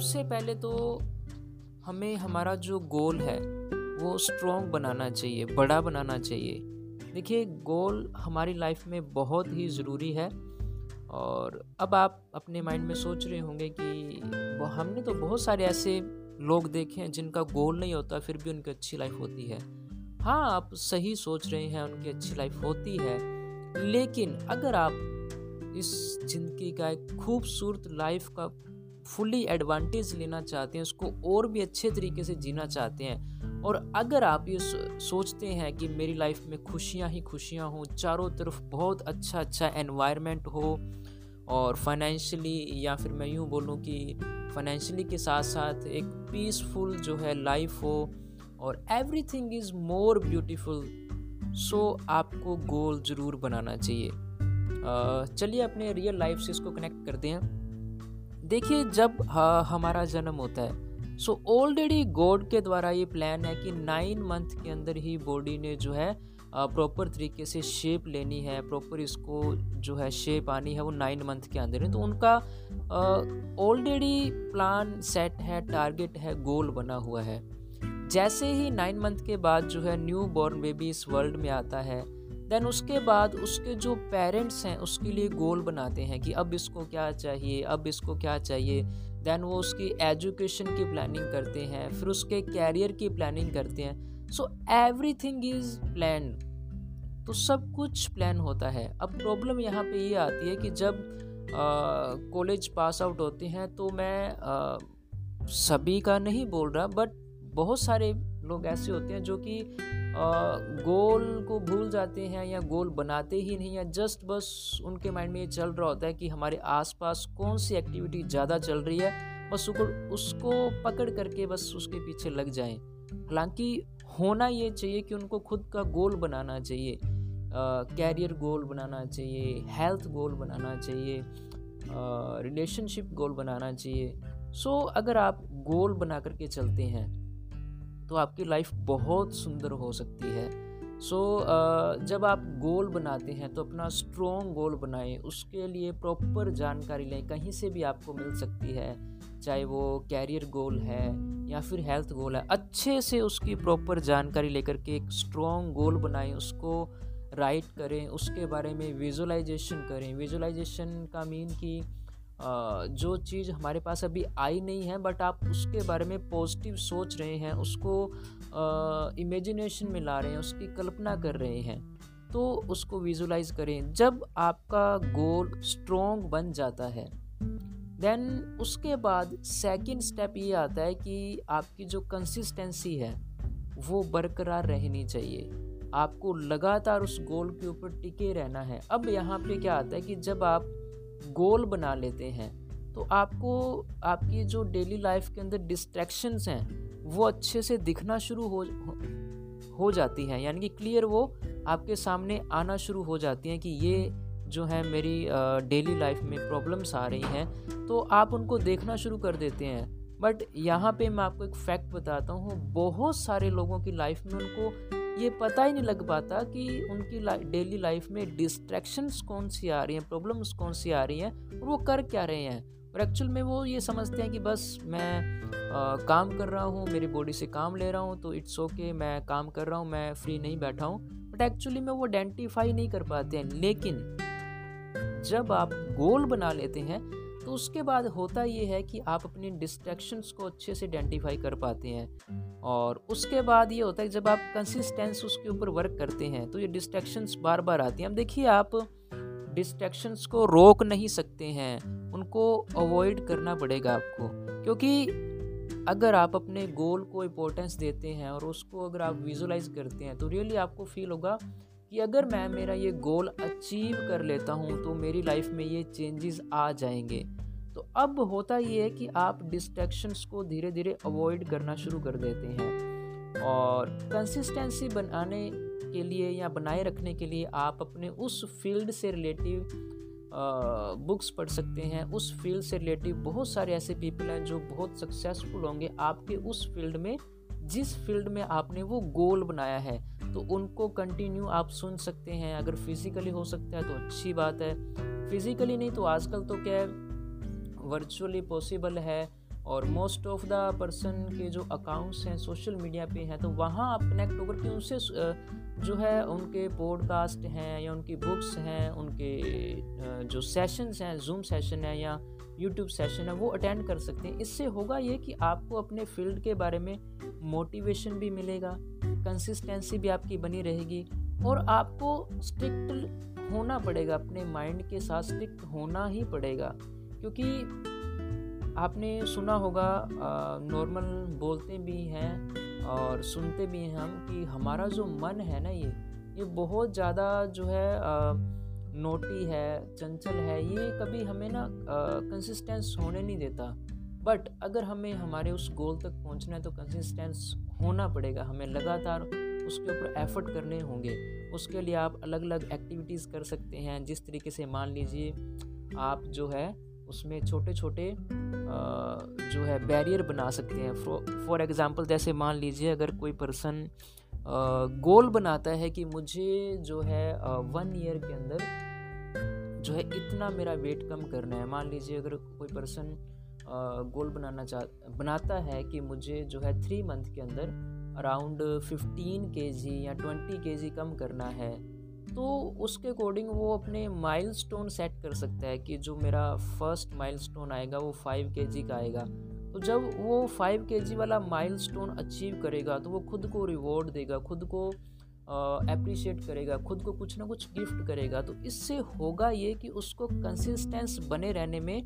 सबसे पहले तो हमें हमारा जो गोल है, वो स्ट्रॉन्ग बनाना चाहिए, बड़ा बनाना चाहिए। देखिए, गोल हमारी लाइफ में बहुत ही ज़रूरी है और अब आप अपने माइंड में सोच रहे होंगे कि हमने तो बहुत सारे ऐसे लोग देखे हैं जिनका गोल नहीं होता, फिर भी उनकी अच्छी लाइफ होती है। हाँ आप सही सोच रहे हैं, उनकी अच्छी लाइफ होती है, लेकिन अगर आप इस ज़िंदगी का एक खूबसूरत लाइफ का फुली एडवांटेज लेना चाहते हैं, उसको और भी अच्छे तरीके से जीना चाहते हैं। और अगर आप ये सोचते हैं कि मेरी लाइफ में खुशियाँ ही खुशियाँ हों, चारों तरफ़ बहुत अच्छा अच्छा एनवायरनमेंट हो, और फाइनेंशियली या फिर मैं यूँ बोलूँ कि फाइनेंशियली के साथ साथ एक पीसफुल जो है लाइफ हो, और everything is more beautiful so आपको गोल ज़रूर बनाना चाहिए। चलिए अपने रियल लाइफ से इसको कनेक्ट करते हैं। देखिए, जब हमारा जन्म होता है सो ऑलरेडी गॉड के द्वारा ये प्लान है कि नाइन मंथ के अंदर ही बॉडी ने जो है प्रॉपर तरीके से शेप लेनी है प्रॉपर इसको जो है शेप आनी है वो नाइन मंथ के अंदर है। तो उनका ऑलरेडी प्लान सेट है टारगेट है गोल बना हुआ है। जैसे ही नाइन मंथ के बाद जो है न्यू बॉर्न बेबी इस वर्ल्ड में आता है देन उसके बाद उसके जो पेरेंट्स हैं उसके लिए गोल बनाते हैं कि अब इसको क्या चाहिए अब इसको क्या चाहिए। देन वो उसकी एजुकेशन की प्लानिंग करते हैं फिर उसके कैरियर की प्लानिंग करते हैं। So everything is plan तो सब कुछ प्लान होता है। अब प्रॉब्लम यहाँ पे ये आती है कि जब कॉलेज पास आउट होते हैं तो मैं आ, सभी का नहीं बोल रहा बट बहुत सारे लोग ऐसे होते हैं जो कि गोल को भूल जाते हैं या गोल बनाते ही नहीं या जस्ट बस उनके माइंड में ये चल रहा होता है कि हमारे आसपास कौन सी एक्टिविटी ज़्यादा चल रही है बस उसको पकड़ करके बस उसके पीछे लग जाएँ। हालाँकि होना ये चाहिए कि उनको खुद का गोल बनाना चाहिए। कैरियर गोल बनाना चाहिए हेल्थ गोल बनाना चाहिए रिलेशनशिप गोल बनाना चाहिए। सो so, अगर आप गोल बना करके चलते हैं तो आपकी लाइफ बहुत सुंदर हो सकती है। सो so, जब आप गोल बनाते हैं तो अपना स्ट्रॉन्ग गोल बनाएँ उसके लिए प्रॉपर जानकारी लें कहीं से भी आपको मिल सकती है। चाहे वो कैरियर गोल है या फिर हेल्थ गोल है अच्छे से उसकी प्रॉपर जानकारी लेकर के एक स्ट्रॉन्ग गोल बनाएँ उसको राइट करें उसके बारे में विजुलाइजेशन करें। विजुलाइजेशन का मीन कि जो चीज़ हमारे पास अभी आई नहीं है बट आप उसके बारे में पॉजिटिव सोच रहे हैं, उसको इमेजिनेशन में ला रहे हैं, उसकी कल्पना कर रहे हैं तो उसको विजुलाइज करें। जब आपका गोल स्ट्रोंग बन जाता है देन उसके बाद सेकंड स्टेप ये आता है कि आपकी जो कंसिस्टेंसी है, वो बरकरार रहनी चाहिए। आपको लगातार उस गोल के ऊपर टिके रहना है। अब यहाँ पे क्या आता है कि जब आप गोल बना लेते हैं तो आपको, आपकी जो डेली लाइफ के अंदर डिस्ट्रैक्शंस हैं, वो अच्छे से दिखना शुरू हो हो जाती हैं। यानी कि क्लियर वो आपके सामने आना शुरू हो जाती हैं कि ये जो है मेरी डेली लाइफ में प्रॉब्लम्स आ रही हैं तो आप उनको देखना शुरू कर देते हैं। बट यहाँ पे मैं आपको एक फैक्ट बताता हूँ, बहुत सारे लोगों की लाइफ में उनको ये पता ही नहीं लग पाता कि उनकी डेली लाइफ में डिस्ट्रैक्शंस कौन सी आ रही हैं प्रॉब्लम्स कौन सी आ रही हैं और वो कर क्या रहे हैं? और एक्चुअल में वो ये समझते हैं कि बस मैं आ, काम कर रहा हूँ मेरी बॉडी से काम ले रहा हूँ तो इट्स ओके okay, मैं काम कर रहा हूँ मैं फ्री नहीं बैठा हूँ। बट एक्चुअली में वो आइडेंटिफाई नहीं कर पाते हैं। लेकिन जब आप गोल बना लेते हैं तो उसके बाद होता ये है कि आप अपनी डिस्ट्रैक्शंस को अच्छे से आइडेंटिफाई कर पाते हैं। और उसके बाद ये होता है कि जब आप कंसिस्टेंस उसके ऊपर वर्क करते हैं तो ये डिस्ट्रैक्शंस बार बार आती हैं। अब देखिए आप डिस्ट्रैक्शंस को रोक नहीं सकते हैं, उनको अवॉइड करना पड़ेगा आपको। क्योंकि अगर आप अपने गोल को इम्पोर्टेंस देते हैं और उसको अगर आप विजुलाइज करते हैं तो रियली आपको फील होगा कि अगर मैं, मेरा ये गोल अचीव कर लेता हूँ तो मेरी लाइफ में ये चेंजेस आ जाएँगे। तो अब होता ये है कि आप डिस्ट्रैक्शंस को धीरे धीरे अवॉइड करना शुरू कर देते हैं। और कंसिस्टेंसी बनाने के लिए या बनाए रखने के लिए आप अपने उस फ़ील्ड से रिलेटिव बुक्स पढ़ सकते हैं। उस फ़ील्ड से रिलेटिव बहुत सारे ऐसे पीपल हैं जो बहुत सक्सेसफुल होंगे। आपके उस फ़ील्ड में, जिस फ़ील्ड में आपने वो गोल बनाया है तो उनको कंटिन्यू आप सुन सकते हैं। अगर फिज़िकली हो सकता है तो अच्छी बात है। फिज़िकली नहीं तो आजकल तो क्या वर्चुअली पॉसिबल है और मोस्ट ऑफ़ द पर्सन के जो अकाउंट्स हैं सोशल मीडिया पे हैं तो वहाँ आप कनेक्ट होकर के उनसे जो है उनके पॉडकास्ट हैं या उनकी बुक्स हैं, उनके जो सेशंस हैं जूम सेशन है या यूट्यूब सेशन है, वो अटेंड कर सकते हैं। इससे होगा ये कि आपको अपने फ़ील्ड के बारे में मोटिवेशन भी मिलेगा कंसिस्टेंसी भी आपकी बनी रहेगी और आपको स्ट्रिक्ट होना पड़ेगा, अपने माइंड के साथ स्ट्रिक्ट होना ही पड़ेगा। क्योंकि आपने सुना होगा नॉर्मल बोलते भी हैं और सुनते भी हैं हम कि हमारा जो मन है ना ये ये बहुत ज़्यादा जो है आ, नोटी है चंचल है ये कभी हमें ना कंसिस्टेंस होने नहीं देता। बट अगर हमें हमारे उस गोल तक पहुँचना है तो कंसिस्टेंस होना पड़ेगा। हमें लगातार उसके ऊपर एफर्ट करने होंगे। उसके लिए आप अलग अलग एक्टिविटीज़ कर सकते हैं। जिस तरीके से मान लीजिए आप जो है उसमें छोटे छोटे जो है बैरियर बना सकते हैं। फॉर एग्ज़ाम्पल जैसे मान लीजिए अगर कोई पर्सन गोल बनाता है कि मुझे जो है वन ईयर के अंदर जो है इतना मेरा वेट कम करना है। मान लीजिए अगर कोई पर्सन गोल बनाना चाह बनाता है कि मुझे जो है थ्री मंथ के अंदर अराउंड फिफ्टीन के जी या ट्वेंटी के जी कम करना है तो उसके अकॉर्डिंग वो अपने माइल स्टोन सेट कर सकता है कि जो मेरा फ़र्स्ट माइल स्टोन आएगा, वो फाइव के का आएगा। तो जब वो फाइव के वाला माइल स्टोन अचीव करेगा तो वो खुद को रिवॉर्ड देगा, खुद को अप्रिशिएट करेगा, खुद को कुछ ना कुछ गिफ्ट करेगा। तो इससे होगा ये कि उसको कंसिस्टेंस बने रहने में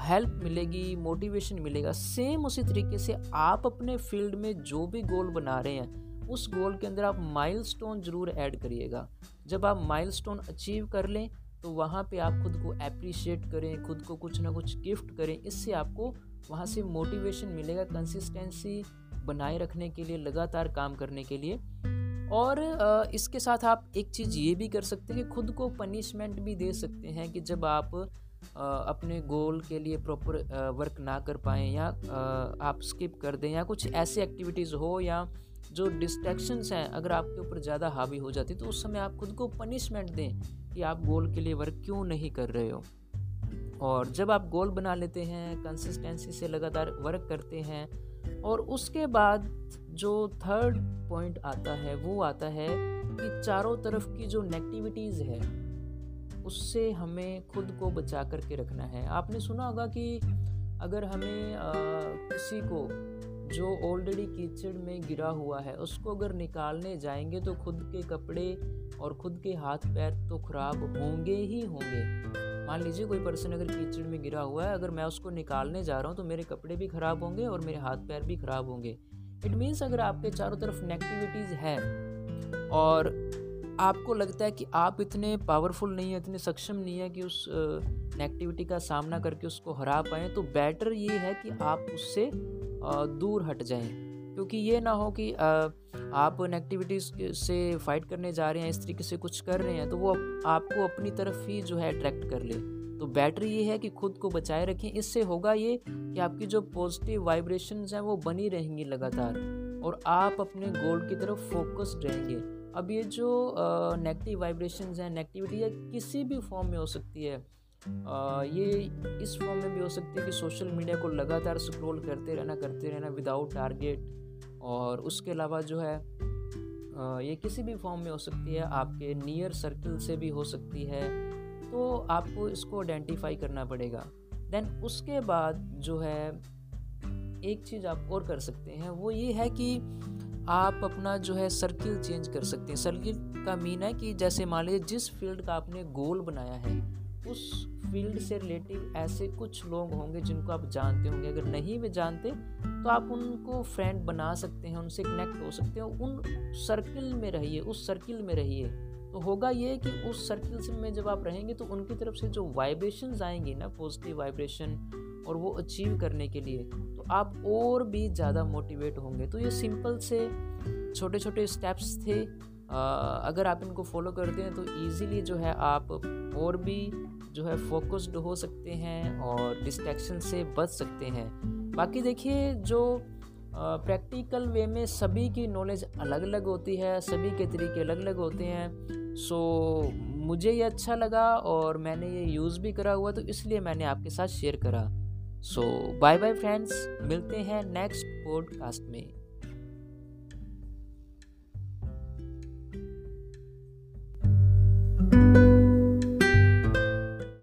हेल्प मिलेगी मोटिवेशन मिलेगा। सेम उसी तरीके से आप अपने फ़ील्ड में जो भी गोल बना रहे हैं उस गोल के अंदर आप माइल स्टोन ज़रूर ऐड करिएगा। जब आप माइल स्टोन अचीव कर लें तो वहाँ पे आप खुद को अप्रिशिएट करें, खुद को कुछ ना कुछ गिफ्ट करें। इससे आपको वहाँ से मोटिवेशन मिलेगा कंसिस्टेंसी बनाए रखने के लिए, लगातार काम करने के लिए। और इसके साथ आप एक चीज़ ये भी कर सकते हैं कि खुद को पनिशमेंट भी दे सकते हैं कि जब आप अपने गोल के लिए प्रॉपर वर्क ना कर पाएँ या आप स्किप कर दें या कुछ ऐसी एक्टिविटीज़ हो या जो डिस्ट्रैक्शंस हैं अगर आपके ऊपर ज़्यादा हावी हो जाती तो उस समय आप खुद को पनिशमेंट दें कि आप गोल के लिए वर्क क्यों नहीं कर रहे हो। और जब आप गोल बना लेते हैं कंसिस्टेंसी से लगातार वर्क करते हैं और उसके बाद जो थर्ड पॉइंट आता है वो आता है कि चारों तरफ़ की जो नेगेटिविटीज़ है उससे हमें खुद को बचा करके रखना है। आपने सुना होगा कि अगर हमें आ, किसी को जो ऑलरेडी कीचड़ में गिरा हुआ है, उसको अगर निकालने जाएँगे तो खुद के कपड़े और खुद के हाथ पैर तो ख़राब होंगे ही होंगे। मान लीजिए कोई पर्सन अगर कीचड़ में गिरा हुआ है, अगर मैं उसको निकालने जा रहा हूँ तो मेरे कपड़े भी ख़राब होंगे और मेरे हाथ पैर भी ख़राब होंगे। इट मीन्स अगर आपके चारों तरफ़ नेगेटिविटीज़ है और आपको लगता है कि आप इतने पावरफुल नहीं हैं, इतने सक्षम नहीं है कि उस नेगेटिविटी का सामना करके उसको हरा पाएँ तो बेटर ये है कि आप उससे दूर हट जाएँ। क्योंकि ये ना हो कि आप नेगेटिविटीज़ से फाइट करने जा रहे हैं, इस तरीके से कुछ कर रहे हैं तो वो आपको अपनी तरफ़ ही जो है अट्रैक्ट कर ले। तो बेटर ये है कि खुद को बचाए रखें। इससे होगा ये कि आपकी जो पॉजिटिव वाइब्रेशन हैं, वो बनी रहेंगी लगातार और आप अपने गोल की तरफ़ फोकस्ड रहेंगे। अब ये जो नेगेटिव वाइब्रेशन हैं नेगेटिविटी है किसी भी फॉर्म में हो सकती है आ, ये इस फॉर्म में भी हो सकती है कि सोशल मीडिया को लगातार स्क्रॉल करते रहना करते रहना विदाउट टारगेट और उसके अलावा जो है आ, ये किसी भी फॉर्म में हो सकती है आपके नियर सर्कल से भी हो सकती है तो आपको इसको आइडेंटिफाई करना पड़ेगा। देन उसके बाद जो है एक चीज़ आप और कर सकते हैं वो ये है कि आप अपना जो है सर्किल चेंज कर सकते हैं। सर्किल का मीन है कि जैसे मान लीजिए जिस फ़ील्ड का आपने गोल बनाया है, उस फ़ील्ड से रिलेटिव ऐसे कुछ लोग होंगे जिनको आप जानते होंगे। अगर नहीं भी जानते तो आप उनको फ्रेंड बना सकते हैं, उनसे कनेक्ट हो सकते हैं। उन सर्किल में रहिए, उस सर्किल में रहिए। तो होगा ये कि उस सर्किल में जब आप रहेंगे तो उनकी तरफ़ से जो वाइब्रेशन आएँगी ना पॉजिटिव वाइब्रेशन और वो अचीव करने के लिए तो आप और भी ज़्यादा मोटिवेट होंगे। तो ये सिंपल से छोटे छोटे स्टेप्स थे। आ, अगर आप इनको फॉलो करते हैं तो ईज़िली जो है आप और भी जो है फोकस्ड हो सकते हैं और डिस्ट्रैक्शन से बच सकते हैं। बाकी देखिए जो प्रैक्टिकल वे में सभी की नॉलेज अलग अलग होती है सभी के तरीके अलग अलग होते हैं। सो मुझे ये अच्छा लगा और मैंने ये यूज़ भी करा हुआ तो इसलिए मैंने आपके साथ शेयर करा। सो बाय बाय फ्रेंड्स मिलते हैं नेक्स्ट पॉडकास्ट में.